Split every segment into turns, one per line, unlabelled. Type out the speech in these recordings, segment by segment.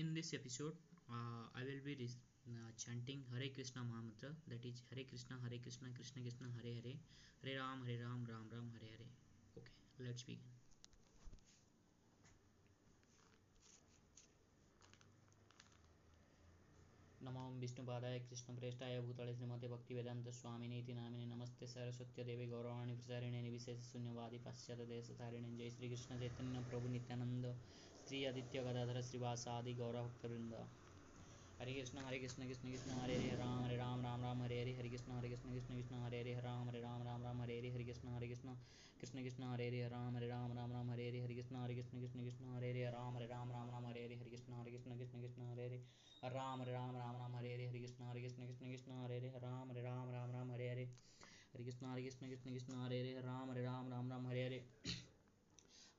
in this episode uh, i will be uh, chanting hare krishna mahamantra that is hare krishna hare krishna krishna krishna hare hare hare ram hare ram ram ram hare hare okay let's begin नमो विष्णुपादाय कृष्णप्रेष्ठाय भूतले श्रीमते भक्तिवेदान्तस्वामिने इति नामिने नमस्ते सरस्वत्यदेवे गौरवाणी प्रचारिणे निर्विशेषशून्यवादि पाश्चात्यदेशतारिणे जय श्रीकृष्णचैतन्य प्रभु नित्यानन्द श्री आदित्य गदाधर श्रीवासादि गौरभक्तवृन्द हरे कृष्ण हरे कृष्ण कृष्ण कृष्ण हरे हरे राम हरे राम राम राम हरे हरे हरे कृष्ण हरे कृष्ण कृष्ण कृष्ण हरे हरे राम हरे राम राम राम हरे हरे हरे कृष्ण हरे कृष्ण कृष्ण कृष्ण हरे हरे राम हरे राम राम राम हरे हरे हरे कृष्ण हरे कृष्ण कृष्ण कृष्ण हरे हरे राम हरे राम राम राम हरे हरे हरे कृष्ण हरे कृष्ण कृष्ण कृष्ण हरे हरे राम हरे राम राम राम हरे हरे हरे कृष्ण हरे कृष्ण कृष्ण कृष्ण हरे हरे राम हरे राम राम राम हरे हरे हरे कृष्ण हरे कृष्ण कृष्ण कृष्ण हरे हरे राम हरे राम राम राम हरे हरे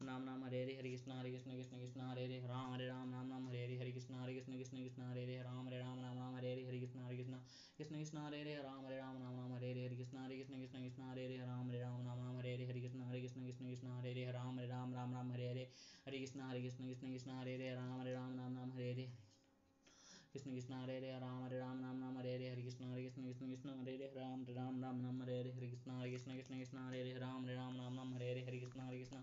राम राम हरे हरे हरे कृष्ण हरे कृष्ण कृष्ण कृष्ण हरे हरे राम हरे राम राम राम हरे हरे हरे कृष्ण हरे कृष्ण कृष्ण कृष्ण हरे हरे राम हरे राम राम राम हरे हरे हरे कृष्ण हरे कृष्ण कृष्ण कृष्ण हरे हरे राम हरे राम राम राम हरे हरे हरे कृष्ण हरे कृष्ण कृष्ण कृष्ण हरे हरे राम हरे राम राम राम हरे हरे हरे कृष्ण हरे कृष्ण कृष्ण कृष्ण हरे हरे राम हरे राम राम राम हरे हरे हरे कृष्ण हरे कृष्ण कृष्ण कृष्ण हरे हरे राम हरे राम राम राम हरे हरे कृष्ण कृष्ण हरे हरे राम हरे राम राम राम हरे हरे हरे कृष्ण हरे कृष्ण कृष्ण कृष्ण हरे हरे राम राम राम राम हरे हरे हरे कृष्ण हरे कृष्ण कृष्ण कृष्ण हरे हरे राम हरे राम राम राम हरे हरे हरे कृष्ण हरे कृष्ण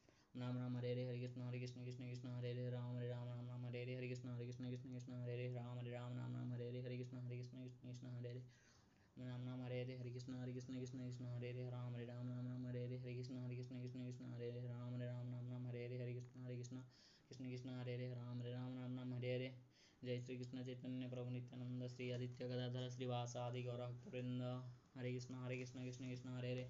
राम राम हरे हरे हरे कृष्ण हरे कृष्ण कृष्ण कृष्ण हरे हरे राम हरे राम राम राम हरे हरे हरे कृष्ण हरे कृष्ण कृष्ण कृष्ण हरे हरे राम हरे राम राम राम हरे हरे हरे कृष्ण हरे कृष्ण कृष्ण कृष्ण हरे हरे राम राम हरे हरे हरे कृष्ण हरे कृष्ण कृष्ण कृष्ण हरे हरे राम हरे राम राम राम हरे हरे हरे कृष्ण हरे कृष्ण कृष्ण कृष्ण हरे हरे राम हरे राम राम राम हरे हरे हरे कृष्ण हरे कृष्ण कृष्ण कृष्ण हरे हरे राम हरे राम राम राम हरे हरे जय श्री कृष्ण चैतन्य प्रभु नित्यानंद श्री आदित्य गदाधर श्रीवासादि गौरभक्तवृंद हरे कृष्ण हरे कृष्ण कृष्ण कृष्ण हरे हरे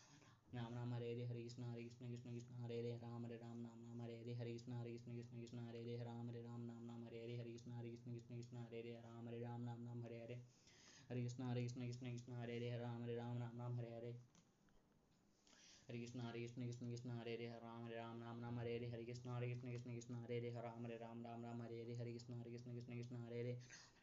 राम राम हरे हरे हरे कृष्ण हरे कृष्ण कृष्ण कृष्ण हरे हरे राम हरे राम राम राम हरे हरे हरे कृष्ण हरे कृष्ण कृष्ण कृष्ण हरे हरे राम हरे राम राम राम हरे हरे हरे कृष्ण हरे कृष्ण कृष्ण कृष्ण हरे हरे राम हरे राम राम राम हरे हरे हरे कृष्ण हरे कृष्ण कृष्ण कृष्ण हरे हरे राम हरे राम राम राम हरे हरे हरे कृष्ण हरे कृष्ण कृष्ण कृष्ण हरे हरे राम हरे राम राम राम हरे हरे हरे कृष्ण हरे कृष्ण कृष्ण कृष्ण हरे हरे राम हरे राम राम राम हरे हरे हरे कृष्ण हरे कृष्ण कृष्ण कृष्ण हरे हरे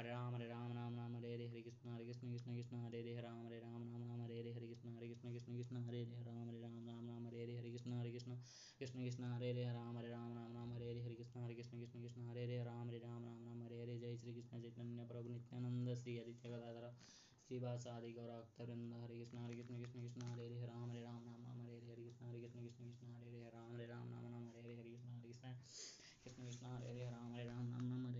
हरे राम हरे राम राम राम हरे हरे हरे कृष्ण हरे कृष्ण कृष्ण कृष्ण हरे हरे हरे राम हरे राम राम राम हरे हरे हरे कृष्ण हरे कृष्ण कृष्ण कृष्ण हरे हरे राम हरे राम राम राम हरे हरे हरे कृष्ण हरे कृष्ण कृष्ण कृष्ण हरे हरे राम हरे राम राम राम हरे हरे हरे कृष्ण हरे कृष्ण कृष्ण कृष्ण हरे हरे राम हरे राम राम राम हरे हरे जय श्री कृष्ण चैतन्य प्रभु नित्यानंद श्री हरि जगदाधर श्रीवासादि गौराक्त हरे कृष्ण हरे कृष्ण कृष्ण कृष्ण हरे हरे राम हरे राम राम राम हरे हरे कृष्ण हरे कृष्ण कृष्ण कृष्ण हरे हरे राम हरे राम राम राम हरे हरे हरे कृष्ण हरे कृष्ण कृष्ण कृष्ण हरे हरे राम हरे राम राम राम हरे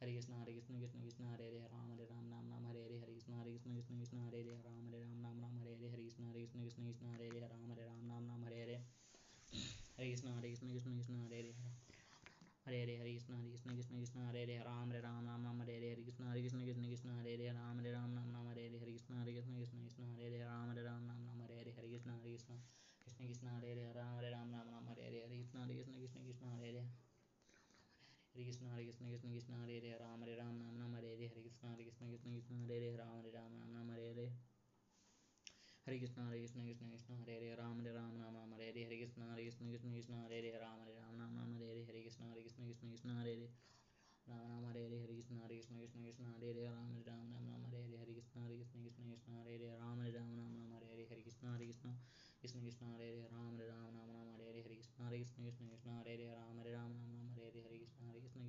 हरे कृष्ण हरे कृष्ण कृष्ण कृष्ण हरे हरे राम हरे राम नाम नाम हरे हरे हरे कृष्ण हरे कृष्ण कृष्ण कृष्ण हरे हरे राम हरे राम नाम नाम हरे हरे हरे कृष्ण हरे कृष्ण कृष्ण कृष्ण हरे हरे राम हरे राम नाम नाम हरे हरे हरे कृष्ण हरे कृष्ण कृष्ण कृष्ण हरे हरे हरे हरे हरे कृष्ण हरे कृष्ण कृष्ण कृष्ण हरे हरे राम हरे राम नाम नाम हरे हरे हरे कृष्ण हरे कृष्ण कृष्ण कृष्ण हरे हरे राम हरे राम नाम नाम हरे हरे हरे कृष्ण हरे कृष्ण कृष्ण कृष्ण हरे हरे राम हरे राम नाम नाम हरे हरे हरे कृष्ण हरे कृष्ण कृष्ण कृष्ण हरे हरे राम हरे राम नाम नाम हरे हरे हरे कृष्ण हरे Krishna Krishna Krishna Hare Hare Hare Hare Krishna Hare Krishna Krishna Krishna Hare Hare Ram Hare Ram Ram Ram Hare Hare Hare Krishna Hare Krishna Krishna Krishna Hare Hare Ram Hare Ram Ram Ram Hare Hare Hare Krishna Hare Krishna Krishna Krishna Hare Hare Ram Hare Ram Ram Ram Hare Hare Hare Krishna Hare Krishna Krishna Krishna Hare Hare Ram Hare Ram Ram Ram Hare Hare Hare Krishna Hare Krishna Krishna Krishna Hare Hare Ram Ram Hare Hare Hare Krishna Hare Krishna Krishna Krishna Hare Hare Ram Hare Ram Ram Ram Hare Hare Hare Krishna Hare Krishna Krishna Krishna Hare Hare Ram Hare Ram Ram Ram Hare Hare Hare Krishna Hare Krishna Krishna Krishna Hare Hare Ram Hare Ram Ram Ram Hare Hare Hare Krishna Hare Krishna Krishna Krishna Hare Hare Ram Hare Ram Ram Ram Hare Hare Hare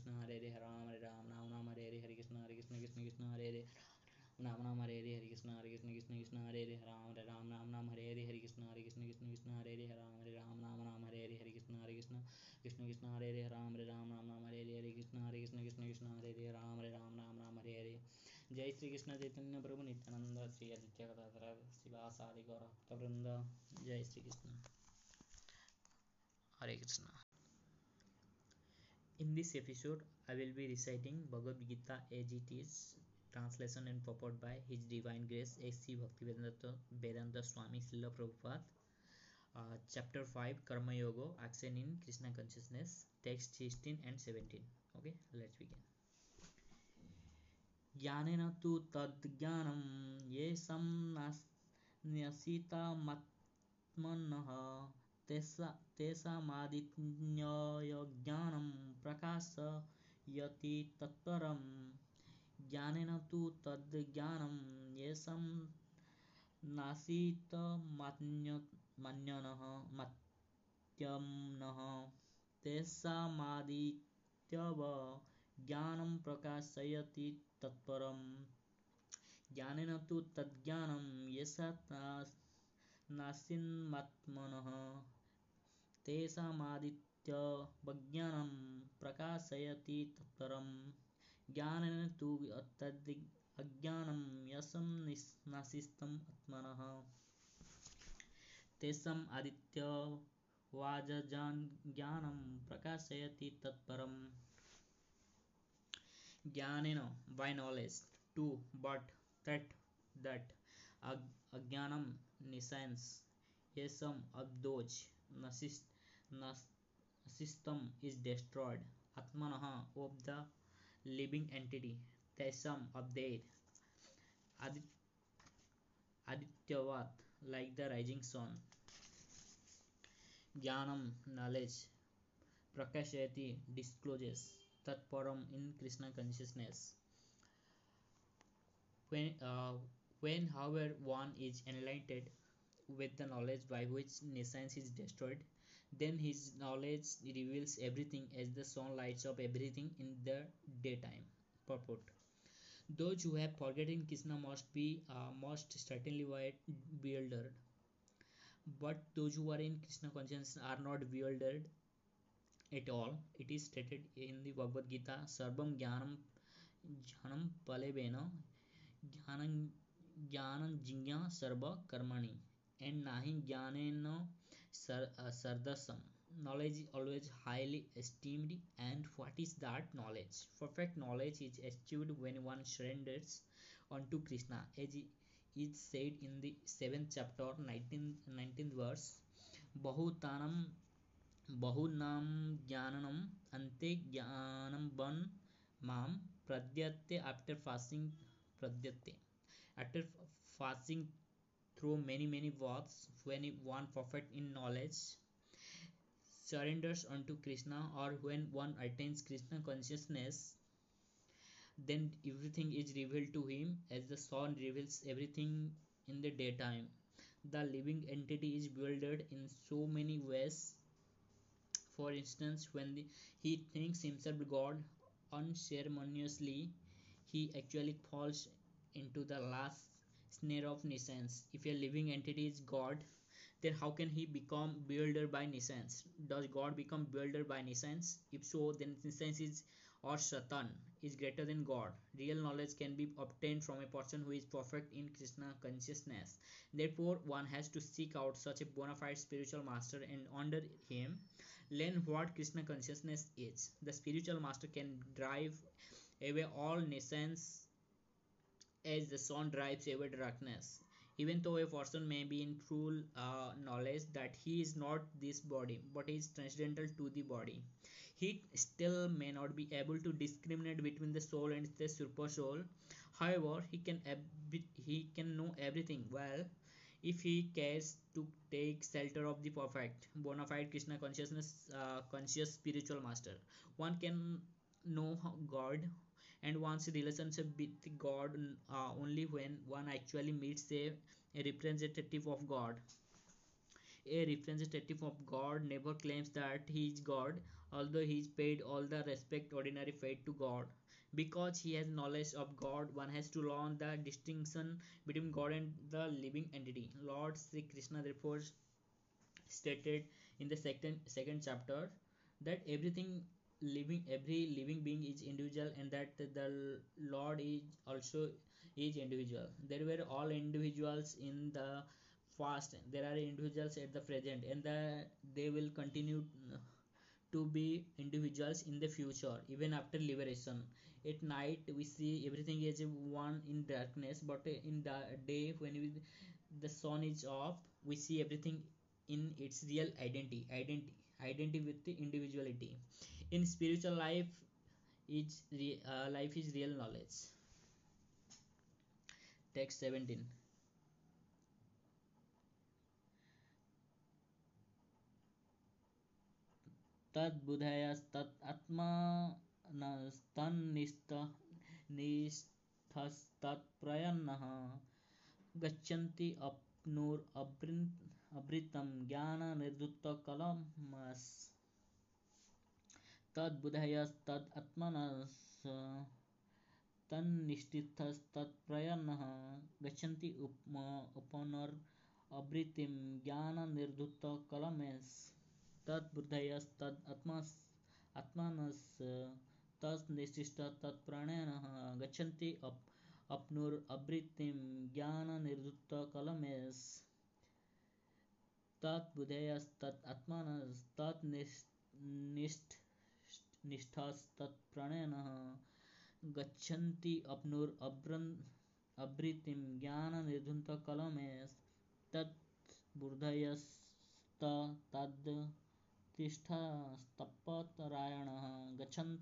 Krishna Krishna Krishna Hare Hare Ram Hare Ram Ram Ram Hare Hare Hare Krishna Hare Krishna Krishna Krishna Hare Hare Ram Ram Hare Hare Hare Krishna Hare Krishna Krishna Krishna Hare Hare Ram Hare Ram Ram Ram Hare Hare Hare Krishna Hare Krishna Krishna Krishna Hare Hare Ram Hare Ram Ram Ram Hare Hare Hare Krishna Hare Krishna Krishna Krishna Hare Hare Ram Hare Ram Ram Ram Hare Hare Hare Krishna Hare Krishna Krishna Krishna Hare Hare Ram Hare Ram Ram Ram Hare Hare जय श्री कृष्ण चैतन्य प्रभु नित्यानंद श्री आदित्य गदाधर शिवासादि गौर भक्तवृंद जय श्री कृष्ण हरे Krishna In this episode, I will be reciting Bhagavad Gita as it is, translation and purport by His Divine Grace A.C. Bhaktivedanta Vedanta Swami Srila Prabhupada. Uh, chapter 5 Karma Yoga Action in Krishna Consciousness, text 16 and 17. Okay, let's begin. ज्ञानेन तु तद्ज्ञानं येषां न्यसितमात्मनः तेषा तेषामादिज्ञानं प्रकाशयति तत्परं। ज्ञानेन तु तद्ज्ञानं येषां नासीतमान्यनः, मात्यम्नः। तेषामादित्यव ज्ञानं प्रकाशयति तत्परं। ज्ञानेन तु तद्ज्ञानं येषा नासीन्मात्मनः। तेषामादित्यवज्ञानं प्रकाशयति तत्परं। ज्ञानेन तु तद् अज्ञानं यशं नाशिस्तम् आत्मनः। तेषाम् आदित्यवाजज्ञानं प्रकाशयति तत्परम्। ज्ञानेन by knowledge to but that that ajnanam nescience is some of those nasistam is destroyed. Atmanah of the living entity. Tesam of their adityavat like the rising sun. Jnanam knowledge. Prakashayati discloses. Tatparam in Krishna consciousness. When, uh, when however one is enlightened with the knowledge by which nescience is destroyed, then his knowledge reveals everything as the sun lights up everything in the daytime. Purport Those who have forgotten Krishna must be uh, must certainly bewildered, but those who are in Krishna consciousness are not bewildered at all. It is stated in the Bhagavad Gita, Sarvam Jnanam Jnanam Palebena Jnanam Jnanam Jingya Sarva Karmani and Nahi Jnanena Sardasam. Knowledge is always highly esteemed, and what is that knowledge? Perfect knowledge is achieved when one surrenders unto Krishna, as is said in the seventh chapter, 19th, 19th verse. Bahutanam बहुनाम ज्ञाननम अंते ज्ञानम बन माम pradyate after fasting pradyate after fasting through many many words when one perfect in knowledge surrenders unto krishna or when one attains krishna consciousness then everything is revealed to him. As the sun reveals everything in the daytime the living entity is bewildered in so many ways. For instance, when the, he thinks himself God unceremoniously, he actually falls into the last snare of nescience. If a living entity is God, then how can he become builder by nescience? Does God become builder by nescience? If so, then nescience is or Satan is greater than God. Real knowledge can be obtained from a person who is perfect in Krishna consciousness. Therefore, one has to seek out such a bona fide spiritual master and under him learn what Krishna consciousness is. The spiritual master can drive away all nescience as the sun drives away darkness. Even though a person may be in full uh, knowledge that he is not this body but he is transcendental to the body, he still may not be able to discriminate between the soul and the super soul. However, he can he can know everything well if he cares to take shelter of the perfect bona fide krishna consciousness uh, conscious spiritual master one can know god and one's relationship with god uh, only when one actually meets a, a representative of god. A representative of god never claims that he is god although he is paid all the respect ordinary paid to god. Because he has knowledge of god one has to learn the distinction between god and the living entity. Lord sri krishna therefore stated in the second second chapter that everything living every living being is individual and that the lord is also is individual. There were all individuals in the past. There are individuals at the present and the, they will continue to be individuals in the future even after liberation. At night we see everything as one in darkness but in the day when we, the sun is up we see everything in its real identity identity identity with the individuality in spiritual life is uh, life is real knowledge. Text 17 तद्बुधयस्तत् आत्मनस्तन्निष्ठस्तत्प्रयन्नः गच्छन्ति अप्नुर् अवृतं ज्ञाननिर्धुतकलमस् तद्बुधयस्तद् आत्मनस् तन्निष्ठितस्तत्प्रयन्नः गच्छन्ति उपनर् अवृत्तिं ज्ञाननिर्धुतकलमेस् तद्बुद्धयस्तद् आत्मस् आत्मानस् तन्निष्ठितस्तत्प्राणेनः गच्छन्ति up अप्नुरवृत्तिं ज्ञाननिर्धुतकलमेस् तद्बुधयस्तत् आत्मानस्तत् निष्ठस्तत्प्राणेनः गच्छन्ति अप्नुरवृन् अवृत्तिं ज्ञाननिर्धुतकलमेस् तत् बुद्धयस्तद् तिष्ठस्तपतरायणः गच्छन्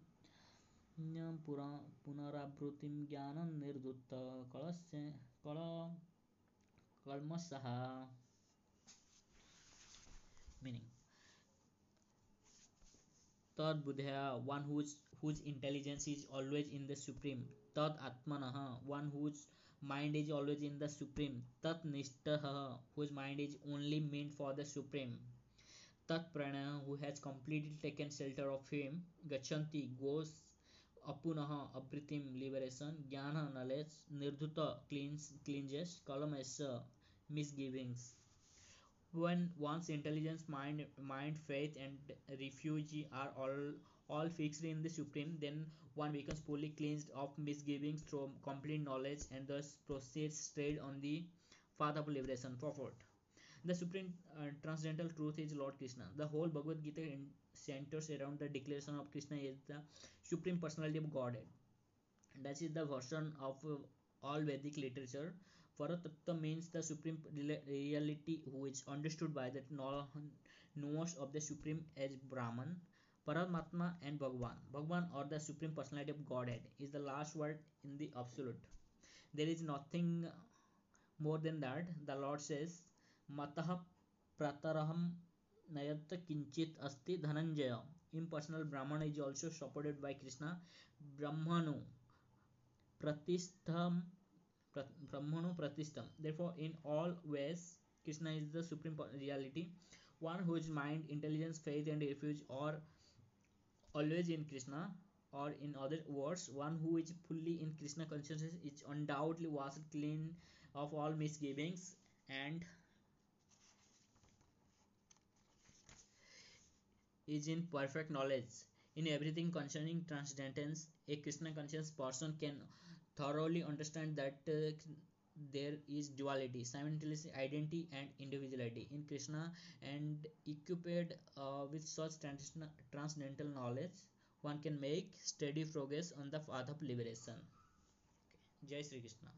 पुरा, पुनरावृत्तिं ज्ञानं निर्धुत कलस्य, कल कल्मषः। Meaning तद् बुधया one whose whose intelligence is always in the supreme तद् आत्मन one whose mind is always in the supreme तत् निष्ठ whose mind is only mean for the supreme तत् Pranay who has completely taken shelter of him गच्छन्ति, goes, अपुन अप्रतिम liberation ज्ञान knowledge निर्धुत clean क्लींजेस कलम मिसगिविंग्स when one's intelligence mind mind faith and refuge are all all fixed in the supreme then one becomes fully cleansed of misgivings through complete knowledge and thus proceeds straight on the path of liberation forward the supreme uh, transcendental truth is lord krishna. The whole bhagavad gita centers around the declaration of krishna as the supreme personality of godhead. That is the version of uh, all vedic literature Paratattva means the supreme reality who is understood by the knowers of the supreme as Brahman. Paramatma and Bhagwan. Bhagwan or the supreme personality of Godhead is the last word in the absolute. There is nothing more than that. The Lord says, Matah prataraham nayat kinchit asti dhananjaya. Impersonal Brahman is also supported by Krishna. Brahmanu pratistham brahmano pratistam therefore in all ways krishna is the supreme reality one whose mind intelligence faith and refuge are always in krishna or in other words one who is fully in krishna consciousness is undoubtedly washed clean of all misgivings and is in perfect knowledge in everything concerning transcendence a krishna conscious person can thoroughly understand that uh, there is duality simultaneously identity and individuality. In krishna and equipped uh, with such transcendental knowledge one can make steady progress on the path of liberation. Jai Sri krishna